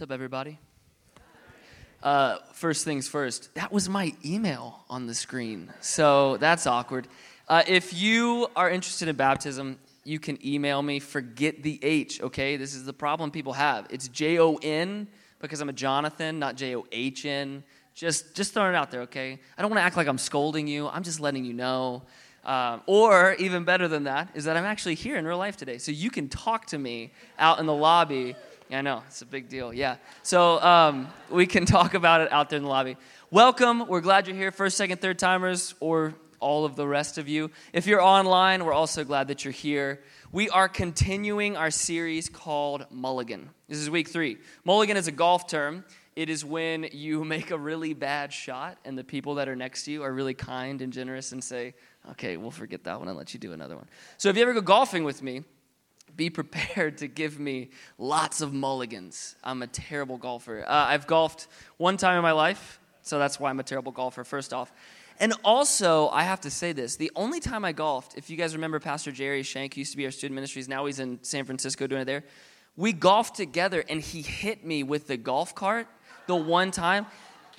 What's up, everybody? Uh, first things first, that was my email on the screen. So that's awkward. Uh, if you are interested in baptism, you can email me. Forget the H, okay? This is the problem people have. It's J O N because I'm a Jonathan, not J O H N. Just, just throwing it out there, okay? I don't want to act like I'm scolding you. I'm just letting you know. Um, or even better than that is that I'm actually here in real life today, so you can talk to me out in the lobby I know. It's a big deal. Yeah. So um, we can talk about it out there in the lobby. Welcome. We're glad you're here, first, second, third timers, or all of the rest of you. If you're online, we're also glad that you're here. We are continuing our series called Mulligan. This is week three. Mulligan is a golf term. It is when you make a really bad shot and the people that are next to you are really kind and generous and say, okay, we'll forget that one and let you do another one. So if you ever go golfing with me, be prepared to give me lots of mulligans. I'm a terrible golfer. Uh, I've golfed one time in my life, so that's why I'm a terrible golfer, first off. And also, I have to say this the only time I golfed, if you guys remember Pastor Jerry Shank, used to be our student ministries, now he's in San Francisco doing it there. We golfed together, and he hit me with the golf cart the one time.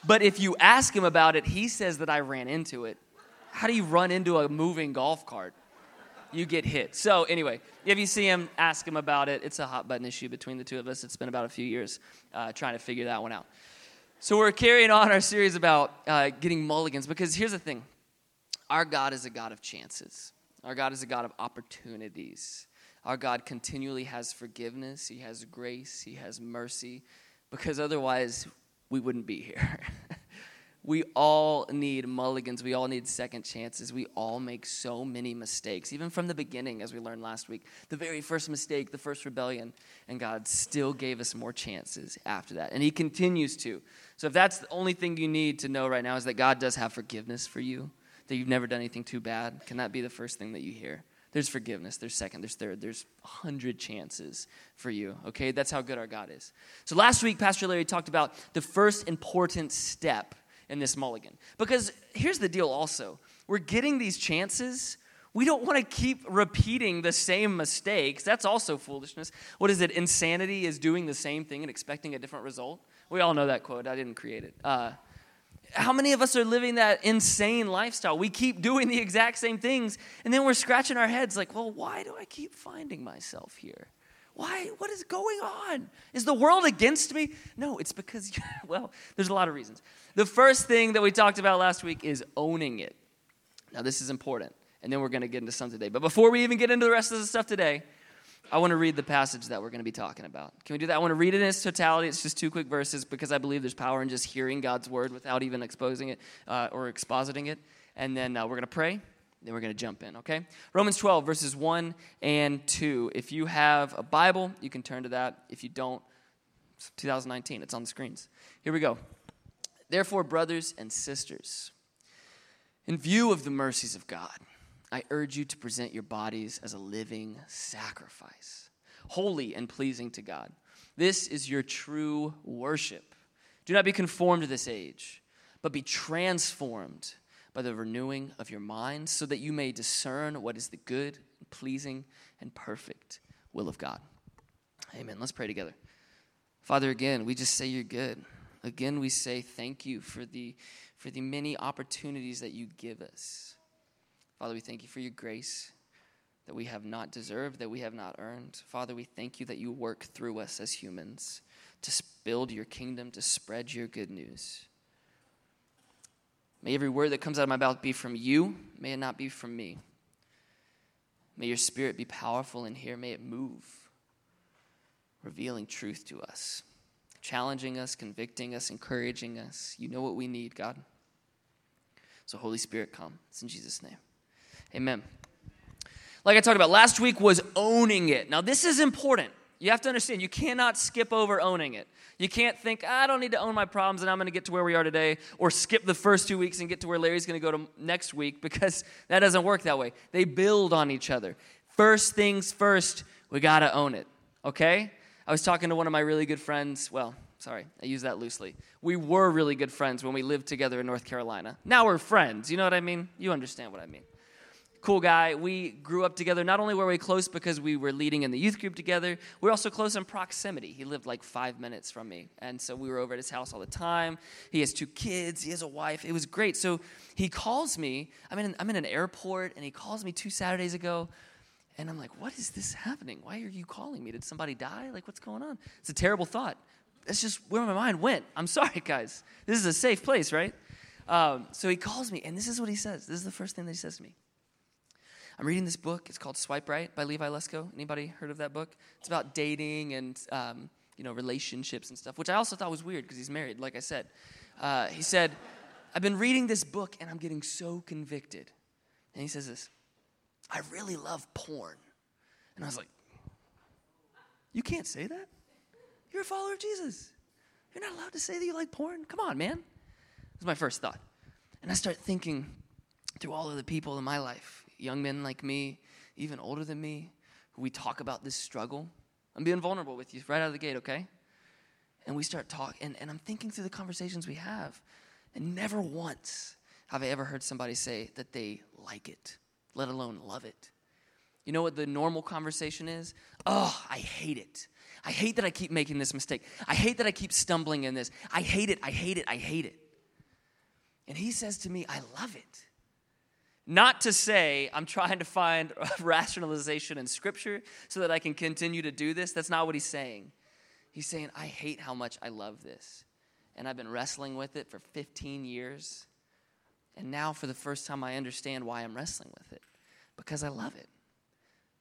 But if you ask him about it, he says that I ran into it. How do you run into a moving golf cart? You get hit. So, anyway, if you see him, ask him about it. It's a hot button issue between the two of us. It's been about a few years uh, trying to figure that one out. So, we're carrying on our series about uh, getting mulligans because here's the thing our God is a God of chances, our God is a God of opportunities. Our God continually has forgiveness, He has grace, He has mercy, because otherwise we wouldn't be here. We all need mulligans. We all need second chances. We all make so many mistakes, even from the beginning, as we learned last week. The very first mistake, the first rebellion, and God still gave us more chances after that. And He continues to. So, if that's the only thing you need to know right now is that God does have forgiveness for you, that you've never done anything too bad, can that be the first thing that you hear? There's forgiveness, there's second, there's third, there's a hundred chances for you, okay? That's how good our God is. So, last week, Pastor Larry talked about the first important step in this mulligan. Because here's the deal also we're getting these chances. We don't want to keep repeating the same mistakes. That's also foolishness. What is it? Insanity is doing the same thing and expecting a different result. We all know that quote. I didn't create it. Uh, how many of us are living that insane lifestyle? We keep doing the exact same things, and then we're scratching our heads like, well, why do I keep finding myself here? Why? What is going on? Is the world against me? No, it's because, well, there's a lot of reasons. The first thing that we talked about last week is owning it. Now, this is important, and then we're going to get into some today. But before we even get into the rest of the stuff today, I want to read the passage that we're going to be talking about. Can we do that? I want to read it in its totality. It's just two quick verses because I believe there's power in just hearing God's word without even exposing it uh, or expositing it. And then uh, we're going to pray, then we're going to jump in, okay? Romans 12, verses 1 and 2. If you have a Bible, you can turn to that. If you don't, 2019, it's on the screens. Here we go. Therefore, brothers and sisters, in view of the mercies of God, I urge you to present your bodies as a living sacrifice, holy and pleasing to God. This is your true worship. Do not be conformed to this age, but be transformed by the renewing of your mind, so that you may discern what is the good, pleasing, and perfect will of God. Amen. Let's pray together. Father, again, we just say you're good. Again, we say thank you for the, for the many opportunities that you give us. Father, we thank you for your grace that we have not deserved, that we have not earned. Father, we thank you that you work through us as humans to build your kingdom, to spread your good news. May every word that comes out of my mouth be from you. May it not be from me. May your spirit be powerful in here. May it move, revealing truth to us, challenging us, convicting us, encouraging us. You know what we need, God. So, Holy Spirit, come. It's in Jesus' name. Amen. Like I talked about last week, was owning it. Now, this is important. You have to understand, you cannot skip over owning it. You can't think, I don't need to own my problems and I'm going to get to where we are today, or skip the first two weeks and get to where Larry's going to go to next week because that doesn't work that way. They build on each other. First things first, we got to own it, okay? I was talking to one of my really good friends. Well, sorry, I use that loosely. We were really good friends when we lived together in North Carolina. Now we're friends. You know what I mean? You understand what I mean. Cool guy. We grew up together. Not only were we close because we were leading in the youth group together, we are also close in proximity. He lived like five minutes from me. And so we were over at his house all the time. He has two kids, he has a wife. It was great. So he calls me. I'm in, I'm in an airport, and he calls me two Saturdays ago. And I'm like, what is this happening? Why are you calling me? Did somebody die? Like, what's going on? It's a terrible thought. That's just where my mind went. I'm sorry, guys. This is a safe place, right? Um, so he calls me, and this is what he says. This is the first thing that he says to me. I'm reading this book. It's called Swipe Right by Levi Lusko. Anybody heard of that book? It's about dating and um, you know relationships and stuff, which I also thought was weird because he's married. Like I said, uh, he said, "I've been reading this book and I'm getting so convicted." And he says this, "I really love porn," and I was like, "You can't say that. You're a follower of Jesus. You're not allowed to say that you like porn. Come on, man." was my first thought. And I start thinking through all of the people in my life, young men like me, even older than me, who we talk about this struggle. I'm being vulnerable with you right out of the gate, okay? And we start talking, and, and I'm thinking through the conversations we have, and never once have I ever heard somebody say that they like it, let alone love it. You know what the normal conversation is? Oh, I hate it. I hate that I keep making this mistake. I hate that I keep stumbling in this. I hate it. I hate it. I hate it. And he says to me, I love it. Not to say I'm trying to find rationalization in scripture so that I can continue to do this. That's not what he's saying. He's saying, I hate how much I love this. And I've been wrestling with it for 15 years. And now, for the first time, I understand why I'm wrestling with it because I love it.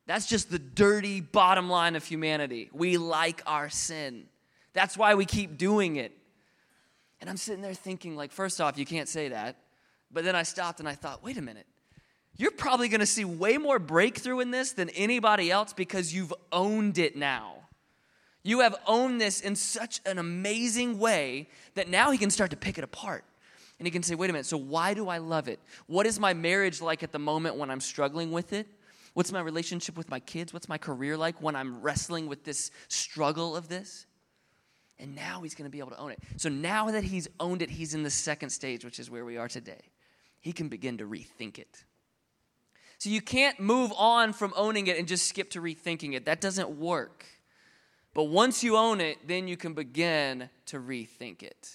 That's just the dirty bottom line of humanity. We like our sin. That's why we keep doing it. And I'm sitting there thinking, like, first off, you can't say that. But then I stopped and I thought, wait a minute. You're probably going to see way more breakthrough in this than anybody else because you've owned it now. You have owned this in such an amazing way that now he can start to pick it apart. And he can say, wait a minute, so why do I love it? What is my marriage like at the moment when I'm struggling with it? What's my relationship with my kids? What's my career like when I'm wrestling with this struggle of this? And now he's going to be able to own it. So now that he's owned it, he's in the second stage, which is where we are today. He can begin to rethink it. So you can't move on from owning it and just skip to rethinking it. That doesn't work. But once you own it, then you can begin to rethink it.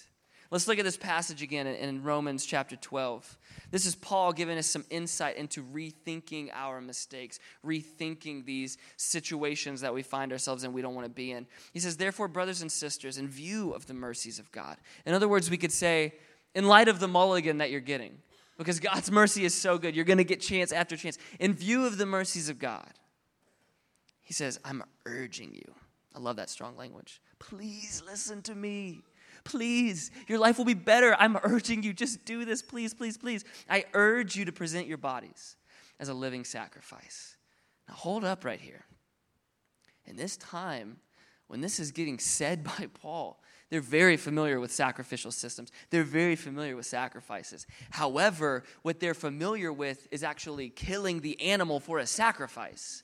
Let's look at this passage again in Romans chapter 12. This is Paul giving us some insight into rethinking our mistakes, rethinking these situations that we find ourselves in we don't want to be in. He says, Therefore, brothers and sisters, in view of the mercies of God. In other words, we could say, in light of the mulligan that you're getting, because God's mercy is so good, you're going to get chance after chance. In view of the mercies of God, he says, I'm urging you. I love that strong language. Please listen to me. Please, your life will be better. I'm urging you, just do this, please, please, please. I urge you to present your bodies as a living sacrifice. Now, hold up right here. In this time, when this is getting said by Paul, they're very familiar with sacrificial systems. They're very familiar with sacrifices. However, what they're familiar with is actually killing the animal for a sacrifice.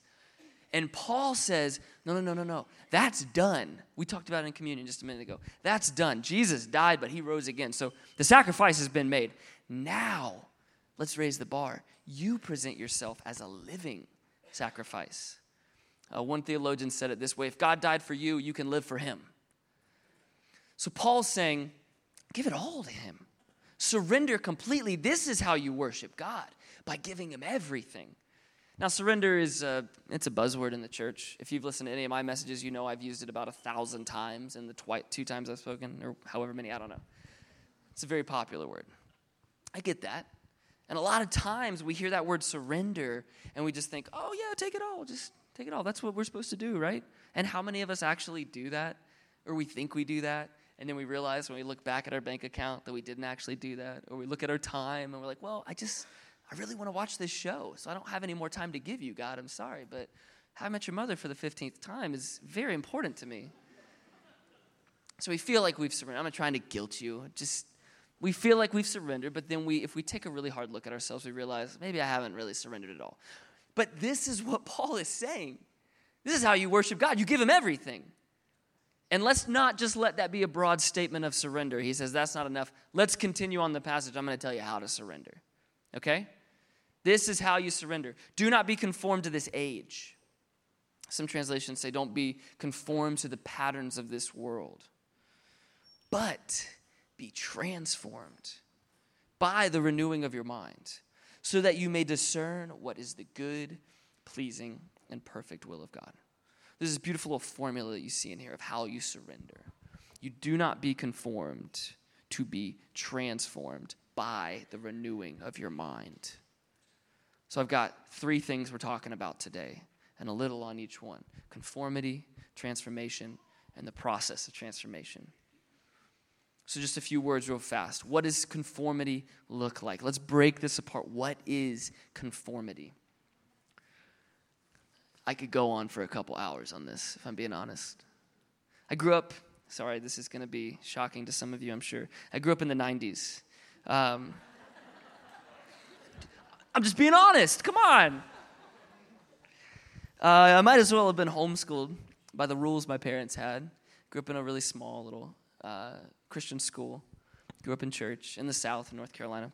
And Paul says, no, no, no, no, no. That's done. We talked about it in communion just a minute ago. That's done. Jesus died, but he rose again. So the sacrifice has been made. Now, let's raise the bar. You present yourself as a living sacrifice. Uh, one theologian said it this way if God died for you, you can live for him. So Paul's saying, give it all to him. Surrender completely. This is how you worship God by giving him everything. Now, surrender is a, it's a buzzword in the church. If you've listened to any of my messages, you know I've used it about a thousand times in the twi- two times I've spoken, or however many, I don't know. It's a very popular word. I get that. And a lot of times we hear that word surrender and we just think, oh, yeah, take it all. Just take it all. That's what we're supposed to do, right? And how many of us actually do that? Or we think we do that? And then we realize when we look back at our bank account that we didn't actually do that. Or we look at our time and we're like, well, I just, I really want to watch this show, so I don't have any more time to give you, God. I'm sorry, but How I Met Your Mother for the 15th time is very important to me. So we feel like we've surrendered. I'm not trying to guilt you. Just we feel like we've surrendered, but then we, if we take a really hard look at ourselves, we realize maybe I haven't really surrendered at all. But this is what Paul is saying. This is how you worship God. You give him everything. And let's not just let that be a broad statement of surrender. He says that's not enough. Let's continue on the passage. I'm going to tell you how to surrender. Okay? This is how you surrender. Do not be conformed to this age. Some translations say, don't be conformed to the patterns of this world, but be transformed by the renewing of your mind, so that you may discern what is the good, pleasing, and perfect will of God. This is a beautiful formula that you see in here of how you surrender. You do not be conformed to be transformed by the renewing of your mind. So I've got three things we're talking about today, and a little on each one conformity, transformation, and the process of transformation. So, just a few words, real fast. What does conformity look like? Let's break this apart. What is conformity? I could go on for a couple hours on this, if I'm being honest. I grew up, sorry, this is going to be shocking to some of you, I'm sure. I grew up in the 90s. Um, I'm just being honest, come on. Uh, I might as well have been homeschooled by the rules my parents had. Grew up in a really small little uh, Christian school. Grew up in church in the South, in North Carolina.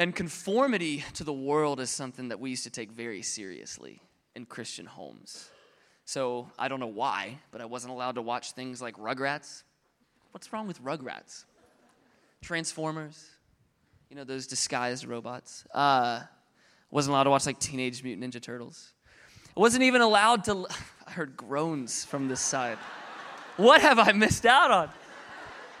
And conformity to the world is something that we used to take very seriously in Christian homes. So I don't know why, but I wasn't allowed to watch things like Rugrats. What's wrong with Rugrats? Transformers, you know, those disguised robots. Uh, wasn't allowed to watch like Teenage Mutant Ninja Turtles. I wasn't even allowed to. I heard groans from this side. what have I missed out on?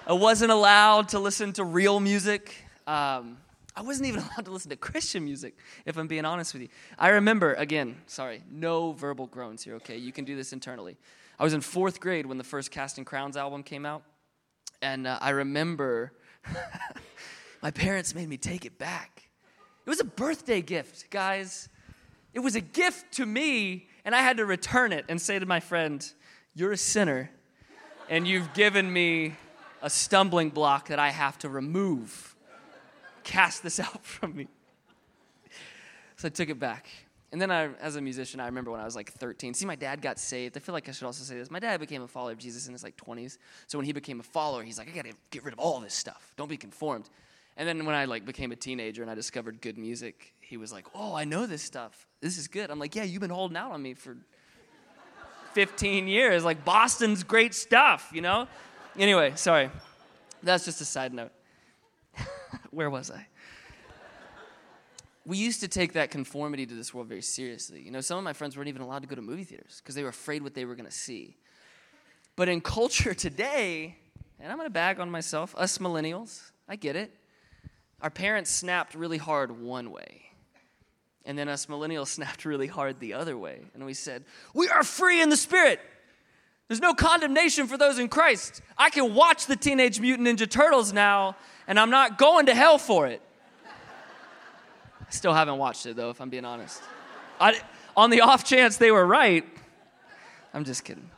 I wasn't allowed to listen to real music. Um, I wasn't even allowed to listen to Christian music, if I'm being honest with you. I remember, again, sorry, no verbal groans here, okay? You can do this internally. I was in fourth grade when the first Casting Crowns album came out, and uh, I remember my parents made me take it back. It was a birthday gift, guys. It was a gift to me, and I had to return it and say to my friend, You're a sinner, and you've given me a stumbling block that I have to remove cast this out from me. So I took it back. And then I, as a musician, I remember when I was like 13. See, my dad got saved. I feel like I should also say this. My dad became a follower of Jesus in his like 20s. So when he became a follower, he's like, I got to get rid of all this stuff. Don't be conformed. And then when I like became a teenager and I discovered good music, he was like, Oh, I know this stuff. This is good. I'm like, Yeah, you've been holding out on me for 15 years. Like Boston's great stuff, you know. Anyway, sorry. That's just a side note. Where was I? we used to take that conformity to this world very seriously. You know, some of my friends weren't even allowed to go to movie theaters because they were afraid what they were going to see. But in culture today, and I'm going to bag on myself, us millennials, I get it. Our parents snapped really hard one way. And then us millennials snapped really hard the other way. And we said, We are free in the spirit. There's no condemnation for those in Christ. I can watch the Teenage Mutant Ninja Turtles now, and I'm not going to hell for it. I still haven't watched it, though, if I'm being honest. I, on the off chance they were right, I'm just kidding.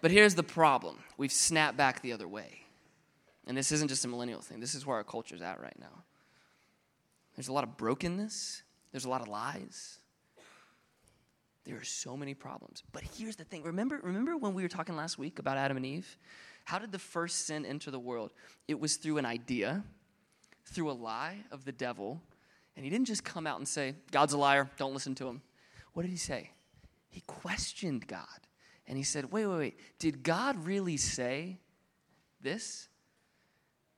But here's the problem we've snapped back the other way. And this isn't just a millennial thing, this is where our culture's at right now. There's a lot of brokenness, there's a lot of lies, there are so many problems. But here's the thing. Remember, remember when we were talking last week about Adam and Eve? How did the first sin enter the world? It was through an idea, through a lie of the devil. And he didn't just come out and say, God's a liar, don't listen to him. What did he say? He questioned God. And he said, Wait, wait, wait. Did God really say this?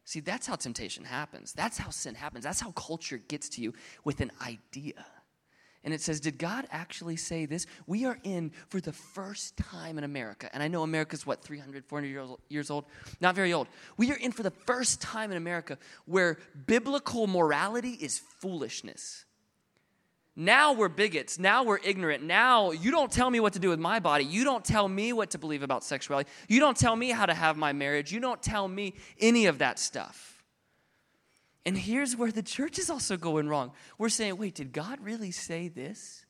See, that's how temptation happens. That's how sin happens. That's how culture gets to you with an idea and it says, Did God actually say this? We are in for the first time in America. And I know America's what, 300, 400 years old? Not very old. We are in for the first time in America where biblical morality is foolishness. Now we're bigots. Now we're ignorant. Now you don't tell me what to do with my body. You don't tell me what to believe about sexuality. You don't tell me how to have my marriage. You don't tell me any of that stuff. And here's where the church is also going wrong. We're saying, wait, did God really say this?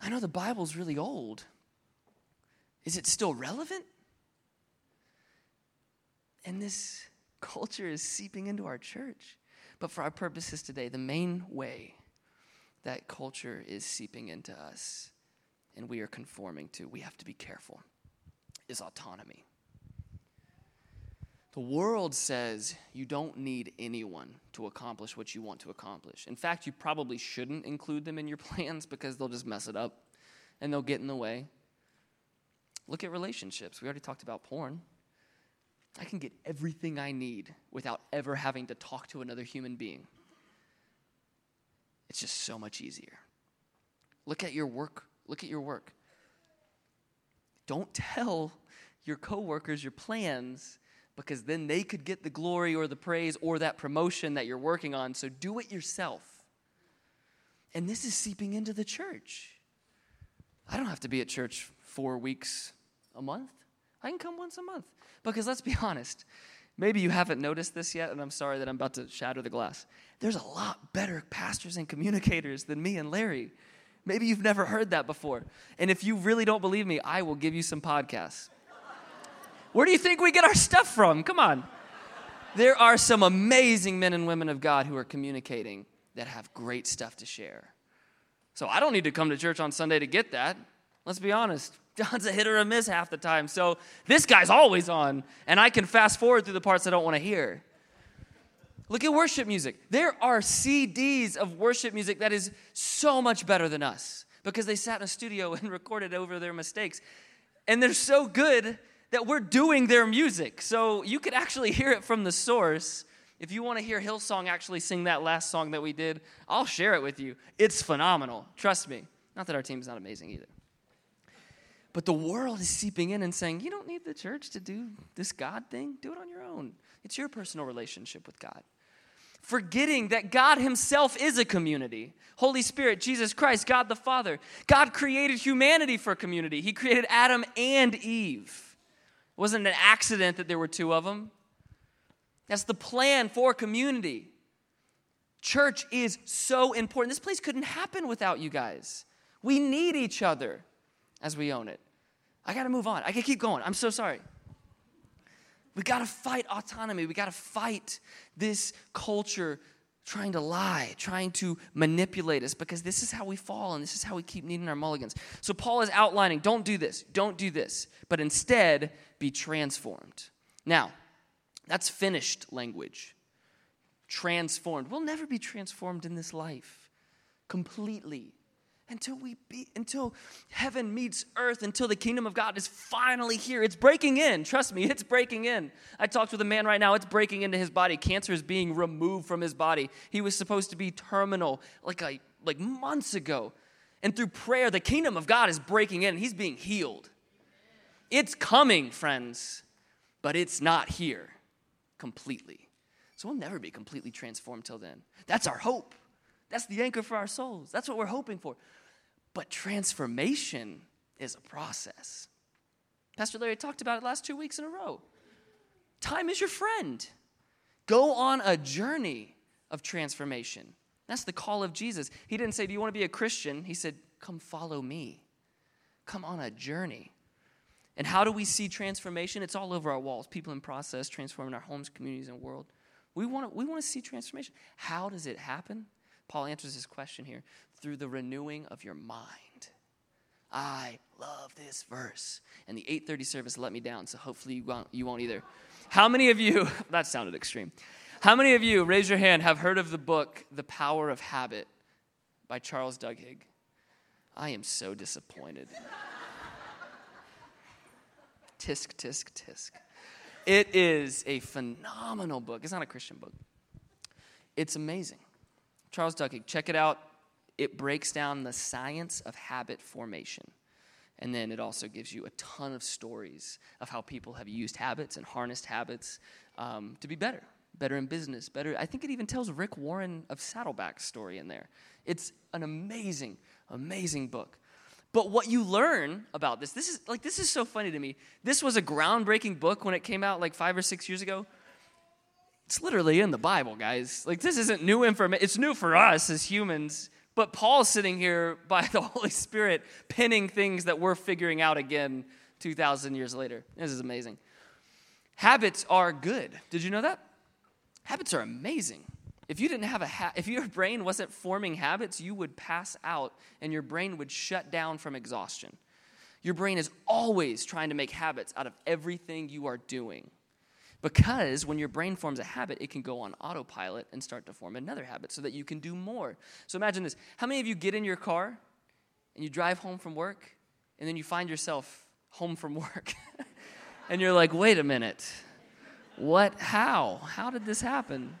I know the Bible's really old. Is it still relevant? And this culture is seeping into our church. But for our purposes today, the main way that culture is seeping into us and we are conforming to, we have to be careful, is autonomy. The world says you don't need anyone to accomplish what you want to accomplish. In fact, you probably shouldn't include them in your plans because they'll just mess it up and they'll get in the way. Look at relationships. We already talked about porn. I can get everything I need without ever having to talk to another human being. It's just so much easier. Look at your work. Look at your work. Don't tell your coworkers your plans because then they could get the glory or the praise or that promotion that you're working on. So do it yourself. And this is seeping into the church. I don't have to be at church four weeks a month. I can come once a month. Because let's be honest, maybe you haven't noticed this yet, and I'm sorry that I'm about to shatter the glass. There's a lot better pastors and communicators than me and Larry. Maybe you've never heard that before. And if you really don't believe me, I will give you some podcasts. Where do you think we get our stuff from? Come on. There are some amazing men and women of God who are communicating that have great stuff to share. So I don't need to come to church on Sunday to get that. Let's be honest. John's a hit or a miss half the time. So this guy's always on, and I can fast forward through the parts I don't want to hear. Look at worship music. There are CDs of worship music that is so much better than us because they sat in a studio and recorded over their mistakes. And they're so good that we're doing their music. So you could actually hear it from the source. If you want to hear Hillsong actually sing that last song that we did, I'll share it with you. It's phenomenal. Trust me. Not that our team's not amazing either. But the world is seeping in and saying, you don't need the church to do this God thing. Do it on your own. It's your personal relationship with God. Forgetting that God Himself is a community. Holy Spirit, Jesus Christ, God the Father. God created humanity for community. He created Adam and Eve. It wasn't an accident that there were two of them. That's the plan for community. Church is so important. This place couldn't happen without you guys. We need each other as we own it. I got to move on. I can keep going. I'm so sorry. We got to fight autonomy. We got to fight this culture trying to lie, trying to manipulate us because this is how we fall and this is how we keep needing our mulligans. So Paul is outlining don't do this, don't do this, but instead be transformed. Now, that's finished language. Transformed. We'll never be transformed in this life completely until we be until heaven meets earth until the kingdom of god is finally here. It's breaking in. Trust me it's breaking in. I talked with a man right now. It's breaking into his body. Cancer is being removed from his body. He was supposed to be terminal like a, like months ago. And through prayer the kingdom of god is breaking in. He's being healed. It's coming friends but it's not here completely. So we'll never be completely transformed till then. That's our hope. That's the anchor for our souls. That's what we're hoping for. But transformation is a process. Pastor Larry talked about it last two weeks in a row. Time is your friend. Go on a journey of transformation. That's the call of Jesus. He didn't say, Do you want to be a Christian? He said, Come follow me. Come on a journey. And how do we see transformation? It's all over our walls. People in process, transforming our homes, communities, and world. We want to, we want to see transformation. How does it happen? Paul answers this question here through the renewing of your mind. I love this verse. And the 8:30 service let me down, so hopefully you won't, you won't either. How many of you, that sounded extreme. How many of you, raise your hand, have heard of the book The Power of Habit by Charles Duhigg? I am so disappointed. tisk, tisk, tisk. It is a phenomenal book. It's not a Christian book. It's amazing. Charles Duhigg, check it out. It breaks down the science of habit formation. And then it also gives you a ton of stories of how people have used habits and harnessed habits um, to be better, better in business, better. I think it even tells Rick Warren of Saddleback's story in there. It's an amazing, amazing book. But what you learn about this, this is like this is so funny to me. This was a groundbreaking book when it came out like five or six years ago. It's literally in the Bible, guys. Like, this isn't new information. It's new for us as humans. But Paul's sitting here by the Holy Spirit pinning things that we're figuring out again 2,000 years later. This is amazing. Habits are good. Did you know that? Habits are amazing. If you didn't have a ha- if your brain wasn't forming habits, you would pass out and your brain would shut down from exhaustion. Your brain is always trying to make habits out of everything you are doing. Because when your brain forms a habit, it can go on autopilot and start to form another habit so that you can do more. So imagine this. How many of you get in your car and you drive home from work and then you find yourself home from work? and you're like, wait a minute. What? How? How did this happen?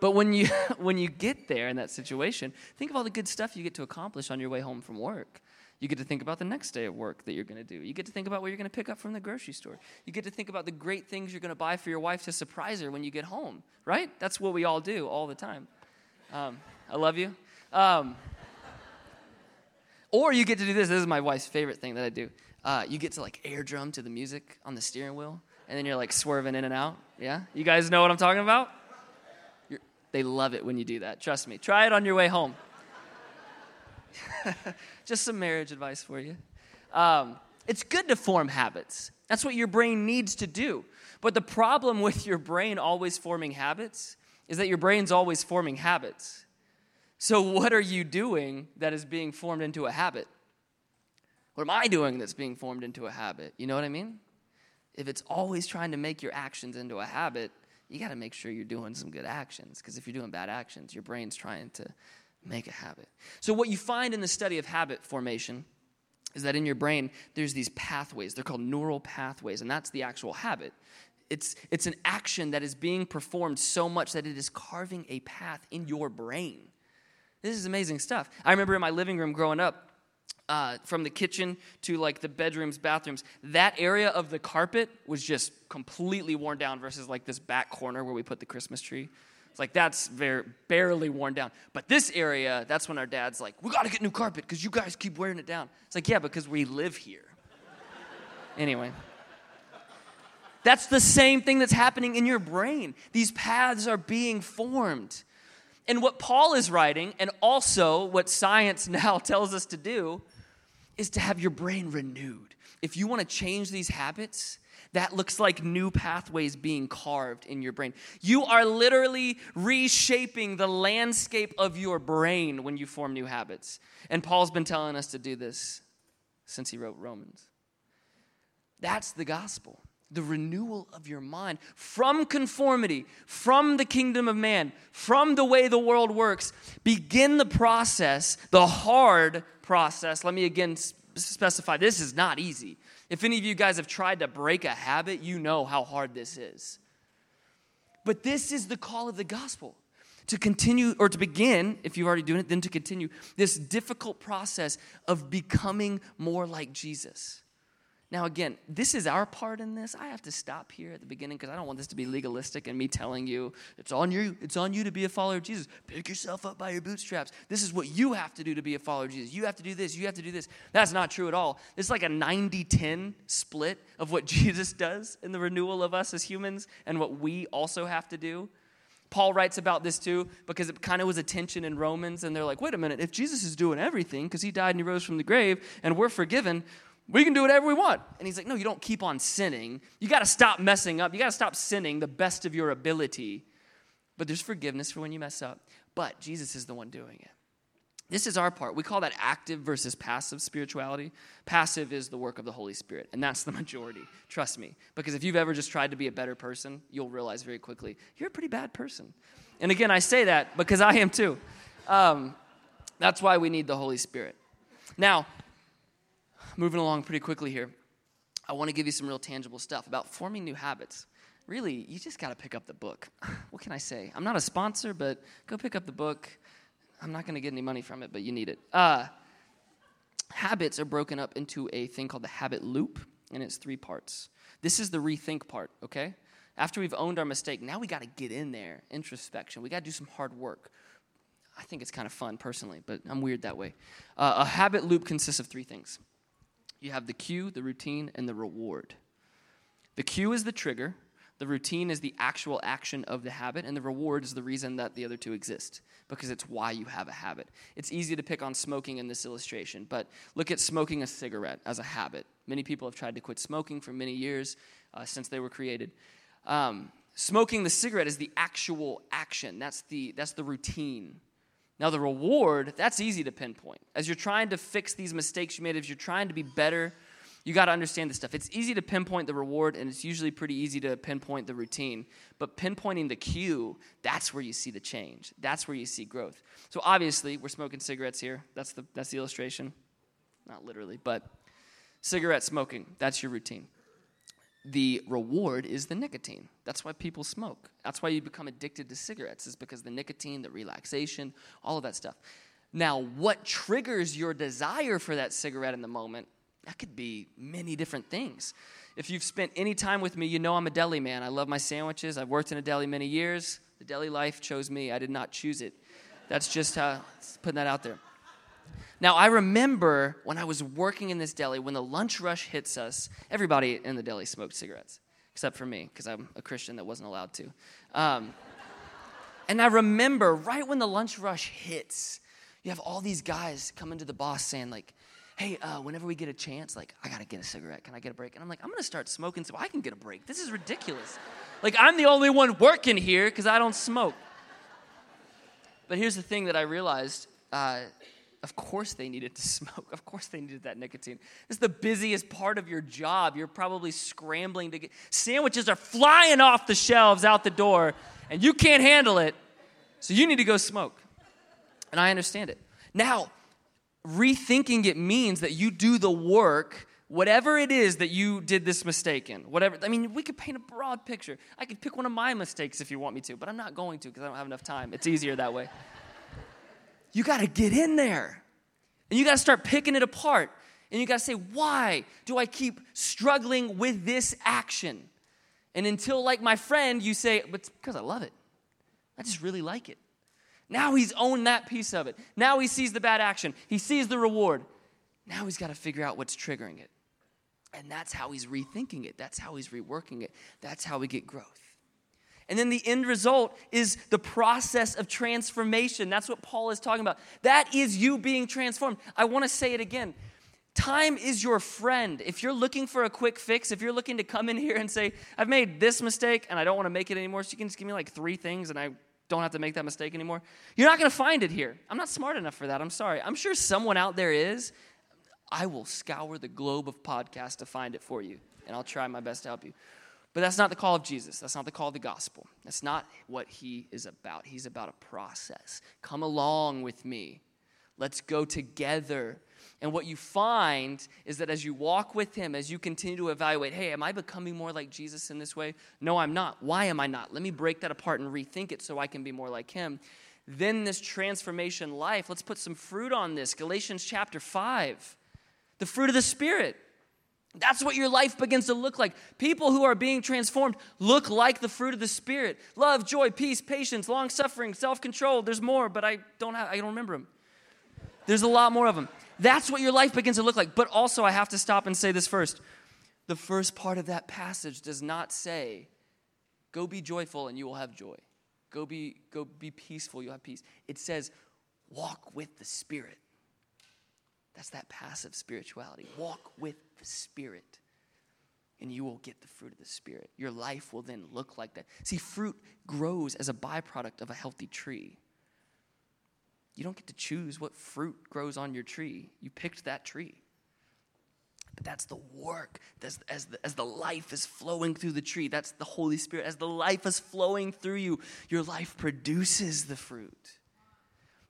But when you when you get there in that situation, think of all the good stuff you get to accomplish on your way home from work. You get to think about the next day of work that you're going to do. You get to think about what you're going to pick up from the grocery store. You get to think about the great things you're going to buy for your wife to surprise her when you get home, right? That's what we all do all the time. Um, I love you. Um, or you get to do this. This is my wife's favorite thing that I do. Uh, you get to like air drum to the music on the steering wheel, and then you're like swerving in and out. Yeah? You guys know what I'm talking about? They love it when you do that. Trust me. Try it on your way home. Just some marriage advice for you. Um, it's good to form habits. That's what your brain needs to do. But the problem with your brain always forming habits is that your brain's always forming habits. So, what are you doing that is being formed into a habit? What am I doing that's being formed into a habit? You know what I mean? If it's always trying to make your actions into a habit, you got to make sure you're doing some good actions. Because if you're doing bad actions, your brain's trying to make a habit. So, what you find in the study of habit formation is that in your brain, there's these pathways. They're called neural pathways, and that's the actual habit. It's, it's an action that is being performed so much that it is carving a path in your brain. This is amazing stuff. I remember in my living room growing up, uh, from the kitchen to like the bedrooms, bathrooms, that area of the carpet was just completely worn down versus like this back corner where we put the Christmas tree. It's like that's very barely worn down. But this area, that's when our dad's like, we gotta get new carpet because you guys keep wearing it down. It's like, yeah, because we live here. anyway. That's the same thing that's happening in your brain. These paths are being formed. And what Paul is writing, and also what science now tells us to do, is to have your brain renewed. If you want to change these habits, that looks like new pathways being carved in your brain. You are literally reshaping the landscape of your brain when you form new habits. And Paul's been telling us to do this since he wrote Romans. That's the gospel. The renewal of your mind from conformity, from the kingdom of man, from the way the world works. Begin the process, the hard process. Let me again specify this is not easy. If any of you guys have tried to break a habit, you know how hard this is. But this is the call of the gospel to continue or to begin, if you're already doing it, then to continue this difficult process of becoming more like Jesus. Now, again, this is our part in this. I have to stop here at the beginning because I don't want this to be legalistic and me telling you it's on you. It's on you to be a follower of Jesus. Pick yourself up by your bootstraps. This is what you have to do to be a follower of Jesus. You have to do this. You have to do this. That's not true at all. It's like a 90-10 split of what Jesus does in the renewal of us as humans and what we also have to do. Paul writes about this too because it kind of was a tension in Romans, and they're like, wait a minute, if Jesus is doing everything because he died and he rose from the grave and we're forgiven, we can do whatever we want. And he's like, no, you don't keep on sinning. You got to stop messing up. You got to stop sinning the best of your ability. But there's forgiveness for when you mess up. But Jesus is the one doing it. This is our part. We call that active versus passive spirituality. Passive is the work of the Holy Spirit, and that's the majority. Trust me. Because if you've ever just tried to be a better person, you'll realize very quickly you're a pretty bad person. And again, I say that because I am too. Um, that's why we need the Holy Spirit. Now, moving along pretty quickly here. I want to give you some real tangible stuff about forming new habits. Really, you just got to pick up the book. What can I say? I'm not a sponsor, but go pick up the book. I'm not going to get any money from it, but you need it. Uh, habits are broken up into a thing called the habit loop, and it's three parts. This is the rethink part, okay? After we've owned our mistake, now we got to get in there, introspection. We got to do some hard work. I think it's kind of fun personally, but I'm weird that way. Uh, a habit loop consists of three things you have the cue, the routine, and the reward. The cue is the trigger, the routine is the actual action of the habit, and the reward is the reason that the other two exist because it's why you have a habit. It's easy to pick on smoking in this illustration, but look at smoking a cigarette as a habit. Many people have tried to quit smoking for many years uh, since they were created. Um, smoking the cigarette is the actual action, that's the, that's the routine. Now, the reward, that's easy to pinpoint. As you're trying to fix these mistakes you made, as you're trying to be better, You got to understand this stuff. It's easy to pinpoint the reward, and it's usually pretty easy to pinpoint the routine. But pinpointing the cue, that's where you see the change. That's where you see growth. So obviously, we're smoking cigarettes here. That's the, that's the illustration. Not literally, but cigarette smoking, that's your routine. The reward is the nicotine. That's why people smoke. That's why you become addicted to cigarettes, is because the nicotine, the relaxation, all of that stuff. Now, what triggers your desire for that cigarette in the moment that could be many different things. If you've spent any time with me, you know I'm a deli man. I love my sandwiches. I've worked in a deli many years. The deli life chose me. I did not choose it. That's just how, putting that out there. Now, I remember when I was working in this deli, when the lunch rush hits us, everybody in the deli smoked cigarettes, except for me, because I'm a Christian that wasn't allowed to. Um, and I remember right when the lunch rush hits, you have all these guys coming to the boss saying, like, hey, uh, whenever we get a chance, like, I gotta get a cigarette. Can I get a break? And I'm like, I'm gonna start smoking so I can get a break. This is ridiculous. like, I'm the only one working here because I don't smoke. But here's the thing that I realized uh, of course they needed to smoke. Of course they needed that nicotine. It's the busiest part of your job. You're probably scrambling to get sandwiches are flying off the shelves out the door, and you can't handle it. So you need to go smoke. And I understand it. Now, rethinking it means that you do the work whatever it is that you did this mistake in whatever i mean we could paint a broad picture i could pick one of my mistakes if you want me to but i'm not going to because i don't have enough time it's easier that way you got to get in there and you got to start picking it apart and you got to say why do i keep struggling with this action and until like my friend you say but because i love it i just really like it now he's owned that piece of it. Now he sees the bad action, he sees the reward. Now he's got to figure out what's triggering it. And that's how he's rethinking it. That's how he's reworking it. That's how we get growth. And then the end result is the process of transformation. That's what Paul is talking about. That is you being transformed. I want to say it again. Time is your friend. If you're looking for a quick fix, if you're looking to come in here and say, I've made this mistake and I don't want to make it anymore, so you can just give me like three things and I don't have to make that mistake anymore. You're not going to find it here. I'm not smart enough for that. I'm sorry. I'm sure someone out there is. I will scour the globe of podcasts to find it for you, and I'll try my best to help you. But that's not the call of Jesus. That's not the call of the gospel. That's not what he is about. He's about a process. Come along with me. Let's go together and what you find is that as you walk with Him, as you continue to evaluate, hey, am I becoming more like Jesus in this way? No, I'm not. Why am I not? Let me break that apart and rethink it so I can be more like Him. Then this transformation life, let's put some fruit on this. Galatians chapter 5, the fruit of the Spirit. That's what your life begins to look like. People who are being transformed look like the fruit of the Spirit love, joy, peace, patience, long suffering, self control. There's more, but I don't, have, I don't remember them. There's a lot more of them. That's what your life begins to look like. But also, I have to stop and say this first. The first part of that passage does not say, go be joyful and you will have joy. Go be, go be peaceful, you'll have peace. It says, walk with the Spirit. That's that passive spirituality. Walk with the Spirit, and you will get the fruit of the Spirit. Your life will then look like that. See, fruit grows as a byproduct of a healthy tree. You don't get to choose what fruit grows on your tree. You picked that tree. But that's the work. That's, as, the, as the life is flowing through the tree, that's the Holy Spirit. As the life is flowing through you, your life produces the fruit.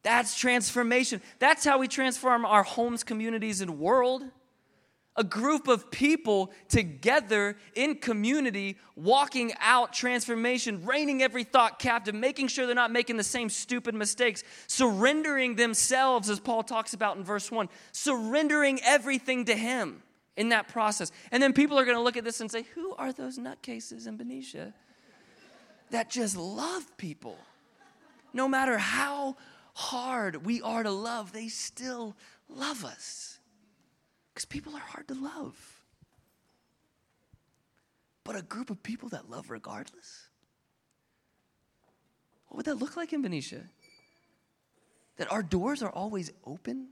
That's transformation. That's how we transform our homes, communities, and world a group of people together in community, walking out transformation, reining every thought captive, making sure they're not making the same stupid mistakes, surrendering themselves, as Paul talks about in verse 1, surrendering everything to Him in that process. And then people are going to look at this and say, Who are those nutcases in Benicia that just love people? No matter how hard we are to love, they still love us. Because people are hard to love. But a group of people that love regardless? What would that look like in Benicia? That our doors are always open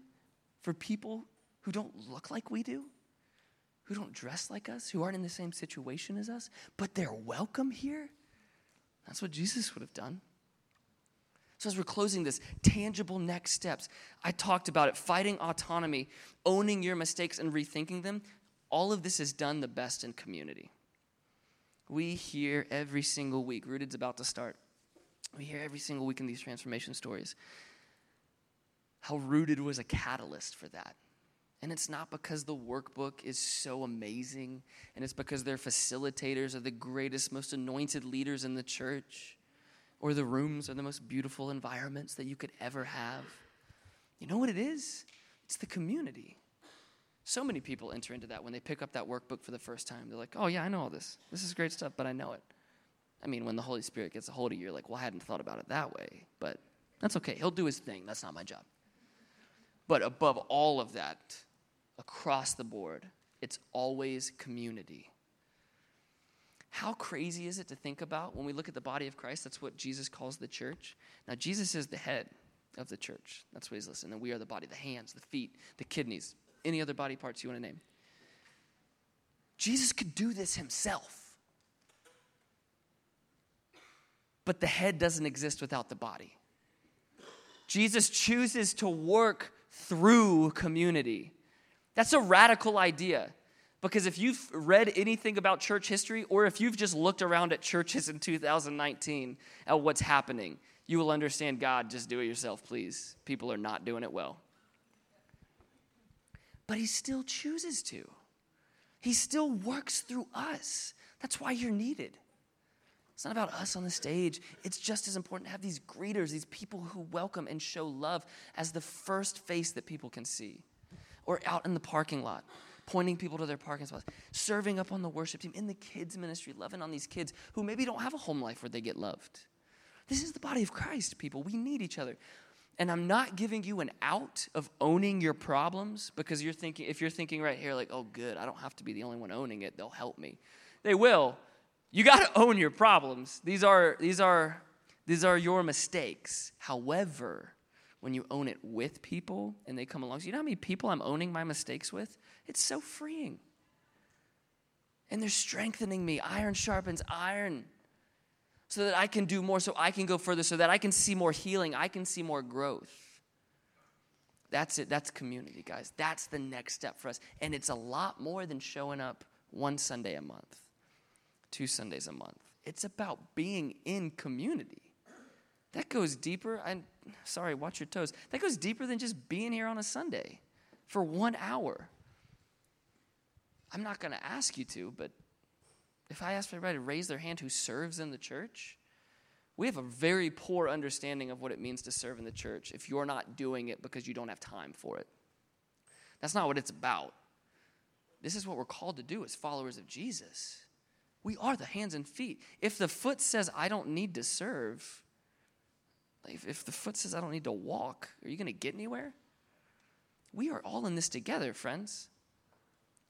for people who don't look like we do, who don't dress like us, who aren't in the same situation as us, but they're welcome here? That's what Jesus would have done. So, as we're closing this, tangible next steps, I talked about it fighting autonomy, owning your mistakes and rethinking them. all of this is done the best in community. We hear every single week, Rooted's about to start. We hear every single week in these transformation stories how Rooted was a catalyst for that. And it's not because the workbook is so amazing, and it's because their facilitators are the greatest, most anointed leaders in the church, or the rooms are the most beautiful environments that you could ever have. You know what it is? It's the community. So many people enter into that when they pick up that workbook for the first time. They're like, oh, yeah, I know all this. This is great stuff, but I know it. I mean, when the Holy Spirit gets a hold of you, you're like, well, I hadn't thought about it that way, but that's okay. He'll do his thing. That's not my job. But above all of that, across the board, it's always community. How crazy is it to think about when we look at the body of Christ? That's what Jesus calls the church. Now, Jesus is the head of the church. That's what he's listening. And we are the body, the hands, the feet, the kidneys, any other body parts you want to name. Jesus could do this himself. But the head doesn't exist without the body. Jesus chooses to work through community. That's a radical idea. Because if you've read anything about church history, or if you've just looked around at churches in 2019 at what's happening, you will understand God, just do it yourself, please. People are not doing it well. But He still chooses to, He still works through us. That's why you're needed. It's not about us on the stage. It's just as important to have these greeters, these people who welcome and show love as the first face that people can see or out in the parking lot, pointing people to their parking spots, serving up on the worship team, in the kids' ministry, loving on these kids who maybe don't have a home life where they get loved. This is the body of Christ, people. We need each other. And I'm not giving you an out of owning your problems because you're thinking, if you're thinking right here, like, oh, good, I don't have to be the only one owning it, they'll help me. They will. You got to own your problems. These are, these, are, these are your mistakes. However, when you own it with people and they come along. So you know how many people I'm owning my mistakes with? It's so freeing. And they're strengthening me. Iron sharpens iron. So that I can do more, so I can go further, so that I can see more healing, I can see more growth. That's it. That's community, guys. That's the next step for us. And it's a lot more than showing up one Sunday a month, two Sundays a month. It's about being in community. That goes deeper. I'm sorry, watch your toes. That goes deeper than just being here on a Sunday for one hour. I'm not going to ask you to, but if I ask everybody to raise their hand who serves in the church, we have a very poor understanding of what it means to serve in the church if you're not doing it because you don't have time for it. That's not what it's about. This is what we're called to do as followers of Jesus. We are the hands and feet. If the foot says, I don't need to serve, if, if the foot says, I don't need to walk, are you going to get anywhere? We are all in this together, friends.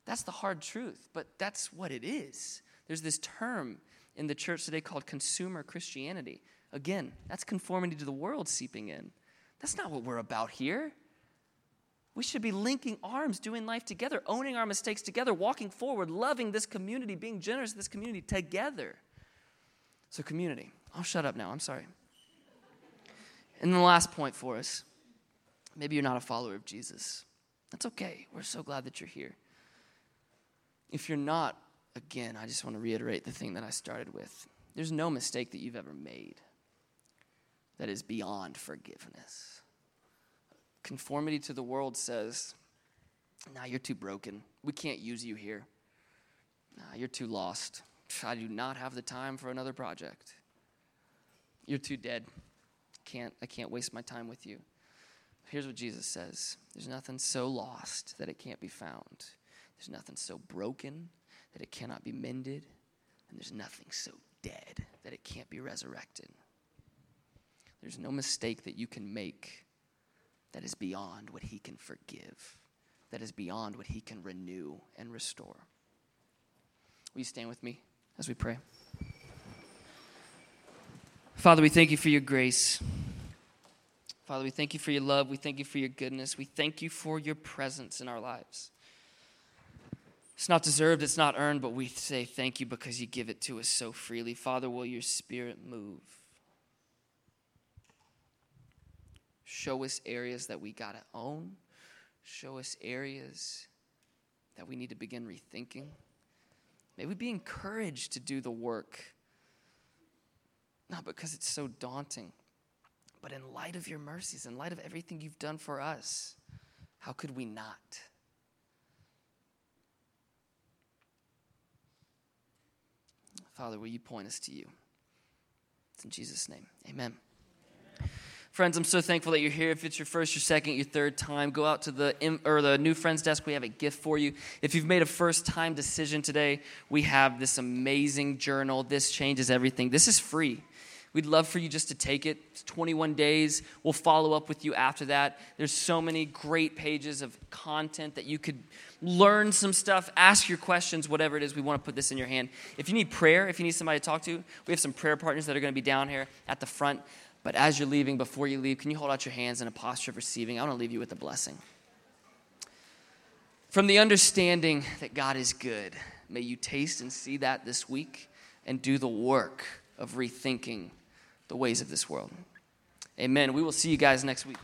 That's the hard truth, but that's what it is. There's this term in the church today called consumer Christianity. Again, that's conformity to the world seeping in. That's not what we're about here. We should be linking arms, doing life together, owning our mistakes together, walking forward, loving this community, being generous to this community together. So, community. I'll shut up now. I'm sorry. And the last point for us maybe you're not a follower of Jesus. That's okay. We're so glad that you're here. If you're not, again, I just want to reiterate the thing that I started with. There's no mistake that you've ever made that is beyond forgiveness. Conformity to the world says, nah, you're too broken. We can't use you here. Nah, you're too lost. I do not have the time for another project. You're too dead can't, I can't waste my time with you. Here's what Jesus says There's nothing so lost that it can't be found. There's nothing so broken that it cannot be mended. And there's nothing so dead that it can't be resurrected. There's no mistake that you can make that is beyond what He can forgive, that is beyond what He can renew and restore. Will you stand with me as we pray? Father, we thank you for your grace. Father, we thank you for your love. We thank you for your goodness. We thank you for your presence in our lives. It's not deserved, it's not earned, but we say thank you because you give it to us so freely. Father, will your spirit move? Show us areas that we got to own. Show us areas that we need to begin rethinking. May we be encouraged to do the work, not because it's so daunting, but in light of your mercies, in light of everything you've done for us, how could we not? Father, will you point us to you? It's in Jesus' name. Amen. Friends, I'm so thankful that you're here. If it's your first, your second, your third time, go out to the or the new friends desk. We have a gift for you. If you've made a first time decision today, we have this amazing journal. This changes everything. This is free. We'd love for you just to take it. It's 21 days. We'll follow up with you after that. There's so many great pages of content that you could learn some stuff, ask your questions, whatever it is. We want to put this in your hand. If you need prayer, if you need somebody to talk to, we have some prayer partners that are going to be down here at the front. But as you're leaving, before you leave, can you hold out your hands in a posture of receiving? I want to leave you with a blessing. From the understanding that God is good, may you taste and see that this week and do the work of rethinking the ways of this world. Amen. We will see you guys next week.